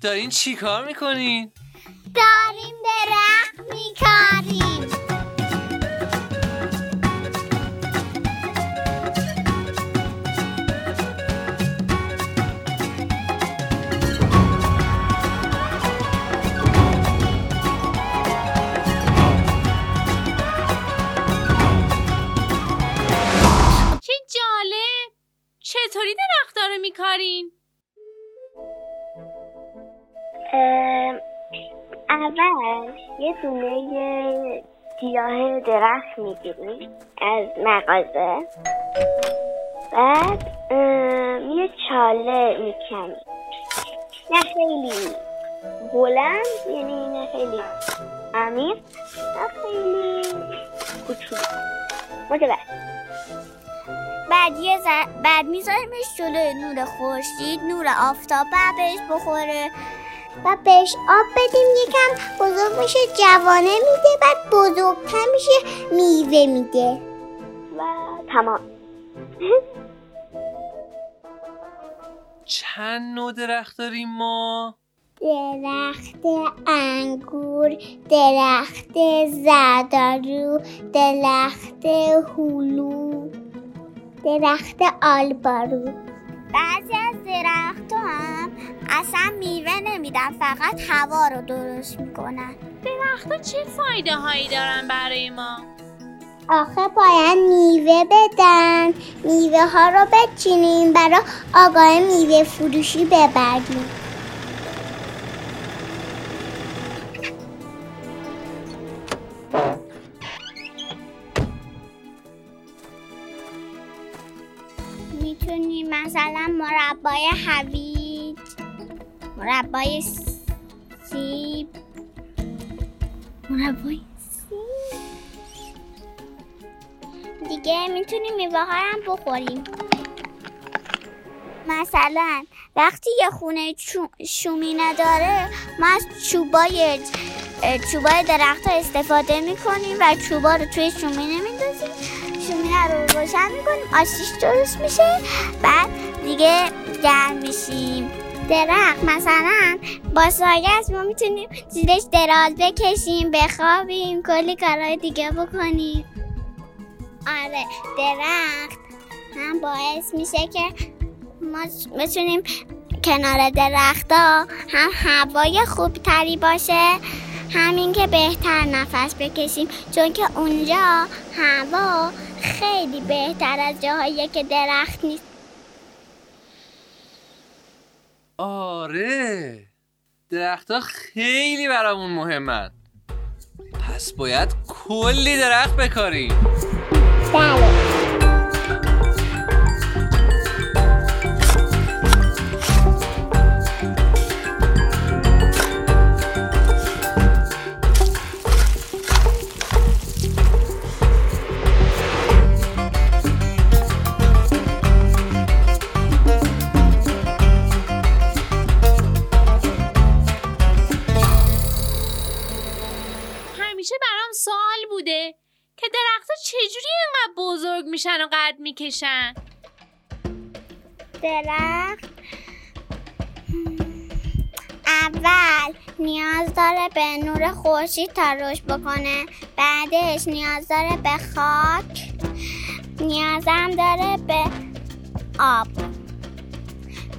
دارین چی کار می‌کنین؟ داریم درخت میکاریم اول یه دونه گیاه درخت می‌گیریم از مغازه. بعد یه چاله می‌کنیم. نه خیلی بلند یعنی نه خیلی عمیق نه خیلی کوچولو. متوسط بعد یه ز- بعد میذاریمش جلوی نور خورشید نور آفتاب بهش بخوره. و بهش آب بدیم یکم بزرگ میشه جوانه میده بعد بزرگتر میشه میوه میده. و تمام. چند نوع درخت داریم ما؟ درخت انگور درخت زردارو درخت هلو درخت آلبارو. بعضی از درخت هم اصلا میوه نمیدن فقط هوا رو درست می‌کنن. درختها چه فایده هایی دارن برای ما؟ آخه باید میوه بدن. میوه ها رو بچینیم برای آقای میوه فروشی ببریم. مربای هویج مربای سیب. مربای سیب. دیگه می‌تونیم میوه هم بخوریم. مثلا وقتی یه خونه چو- شومینه داره ما از چوبای چوبای درخت ها استفاده می‌کنیم و چوبا رو توی شومینه رو روشن می‌کنیم آتیش درست میشه. بعد دیگه گرم میشیم. درخت مثلا با سایه است ما می‌تونیم زیرش دراز بکشیم بخوابیم کلی کارهای دیگه بکنیم. آره درخت هم باعث میشه که ما بتونیم کنار درختا هم هوای خوب تری باشه همین که بهتر نفس بکشیم. چون که اونجا هوا خیلی بهتر از جاهایی که درخت نیست. آره. درختها خیلی برامون مهمن. پس باید کلی درخت بکاریم. بله. سوال بوده که درختها چجوری اینقدر بزرگ میشن و قد می‌کشن؟ درخت؟ اول نیاز داره به نور خورشید تا رشد بکنه. بعدش نیاز داره به خاک. نیازم داره به آب.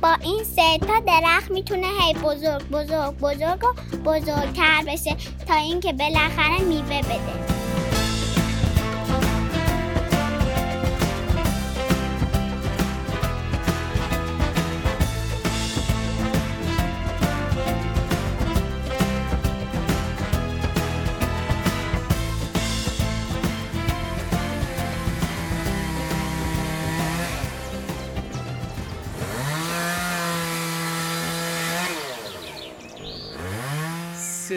با این سه تا درخت می‌تونه هی بزرگ بزرگ بزرگ و بزرگتر بشه تا اینکه بالاخره میوه بده.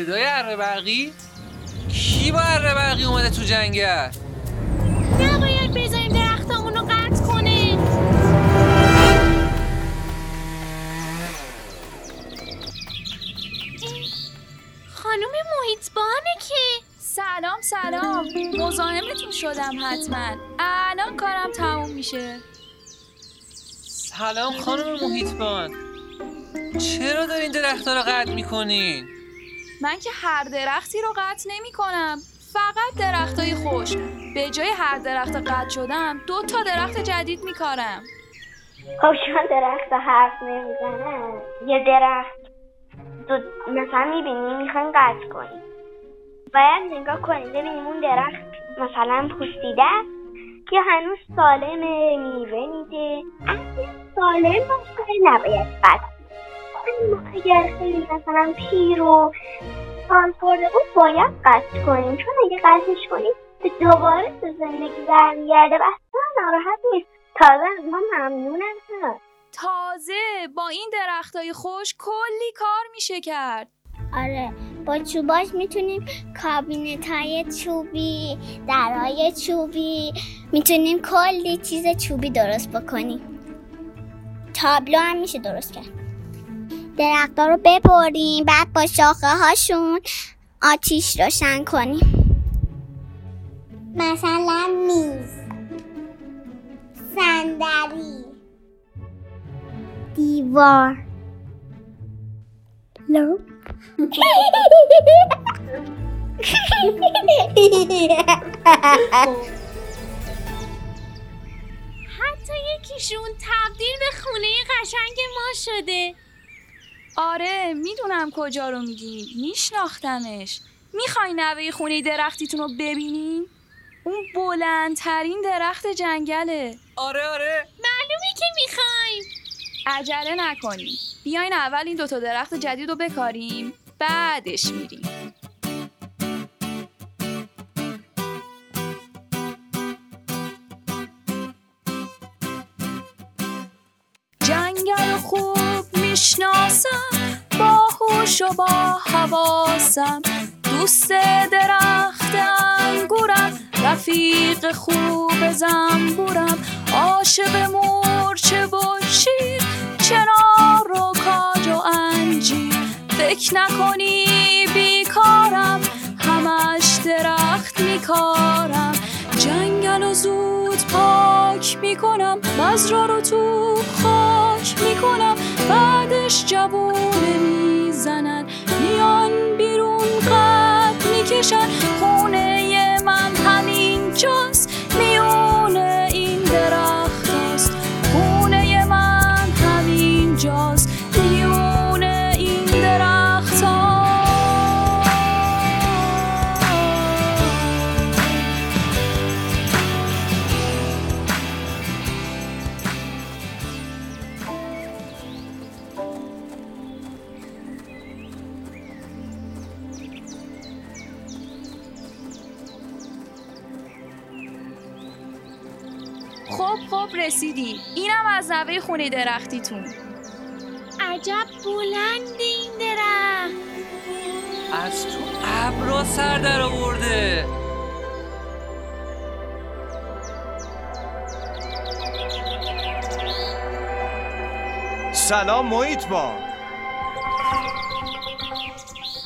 صدای اره برقی؟ کی با اره برقی اومده تو جنگل؟ نباید بذاریم درختامون رو قطع کنه. خانم محیطبانه که. سلام سلام. مزاحمتون شدم حتما. الان کارم تموم میشه. سلام خانم محیطبان چرا دارین درختها رو قطع می‌کنین؟ من که هر درختی رو قطع نمی کنم فقط درختای خشک. به جای هر درخت قطع شدم دو تا درخت جدید میکارم. خب چون درخت حرف نمی‌زنه. یه درخت دو مثلا می‌بینی می‌خواین قطع کنی. باید نگاه کنیم ببینیم اون درخت مثلا است یا هنوز سالمه میوه میده. اگه سالم باشه نباید قطع اما اگر خیلی مثلا پیر و سال خورده بود باید قطع کنیم. چون اگه قطعش کنیم به دوباره به زندگی برمیگرده و اصلا ناراحت نیست. تازه از ما ممنونم هست تازه با این درختای خوش کلی کار میشه کرد. آره با چوباش می‌تونیم کابینت های چوبی درهای چوبی می‌تونیم کلی چیز چوبی درست بکنیم. تابلو هم میشه درست کرد. درختها رو ببریم بعد با شاخه هاشون آتیش روشن کنیم. مثلا میز صندلی دیوار. لامپ حتی یکیشون تبدیل به خونه قشنگ ما شده. آره می‌دونم کجا رو میگی. میشناختمش. می‌خوای نوه خونه درختیتون رو ببینین؟ اون بلندترین درخت جنگله. آره آره. معلومه که می‌خوایم. عجله نکنیم. بیاین اول این دوتا درخت جدید رو بکاریم بعدش میریم. جنگل خوب می‌شناسم هوش و با حواسم دوست درخت انگورم رفیق خوب زنبورم. عاشق مورچه و شیر چنار و کاج و انجیر. فکر نکنی بیکارم همش پاک می‌کنم بذرا رو تو خاک می‌کنم. بعدش جوونه می‌زنن میان بیرون قد می‌کشن. خونه من همین جاست میونه این درخت است. خونه من همین جاست خب خب رسیدیم اینم از نوه خونه درختیتون. عجب بلند این درخت. از تو ابرا سر در آورده. سلام محیط با.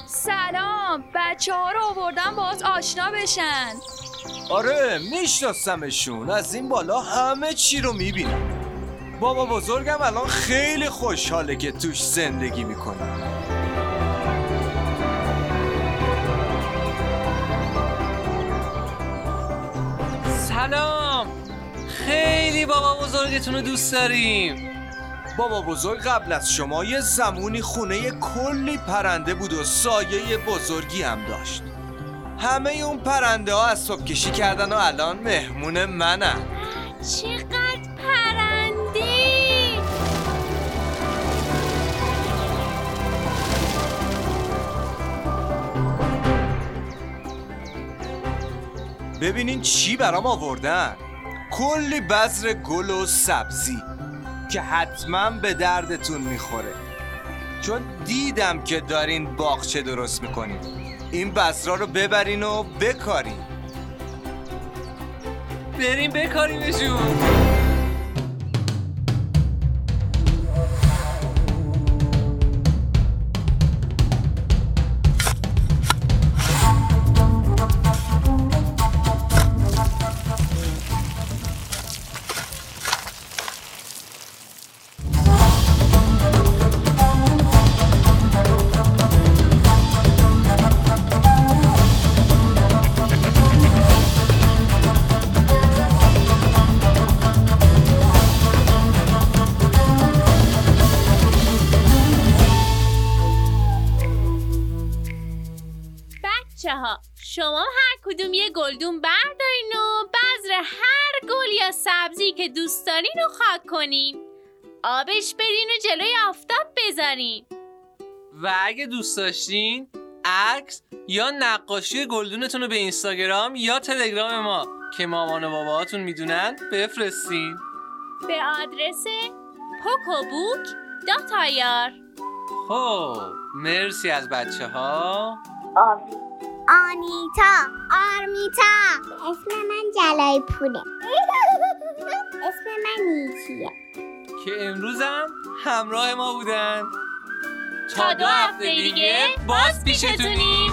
سلام. بچه ها رو آوردم باز آشنا بشن. آره میشناسمشون. از این بالا همه چی رو می‌بینم. بابا بزرگم الان خیلی خوشحاله که توش زندگی می‌کنه. سلام! خیلی بابا بزرگتون رو دوست داریم. بابا بزرگ قبل از شما یه زمونی خونه کلی پرنده بود و سایه بزرگی هم داشت. همه اون پرنده ها از صبح کشی کردن و الان مهمون منن. چقدر پرنده ببینین چی برام آوردن. کلی بذر گل و سبزی که حتما به دردتون می‌خوره. چون دیدم که دارین باغچه درست می‌کنین. این بذرا رو ببرین و بکارین. بریم بکاریمشون. گلدون بردارین و بذر هر گل یا سبزی که دوست دارین رو خاک کنین. آبش بدین و جلوی آفتاب بذارین. و اگه دوست داشتین عکس یا نقاشی گلدونتون رو به اینستاگرام یا تلگرام ما که مامان و باباهاتون می‌دونن بفرستین. به آدرس پوکوبوک دات آیار خب مرسی از بچه ها آنیتا آرمیتا. اسم من جلای پوله. اسم من نیکیه. که امروزم همراه ما بودن. تا دو هفته دیگه باز پیشتونیم.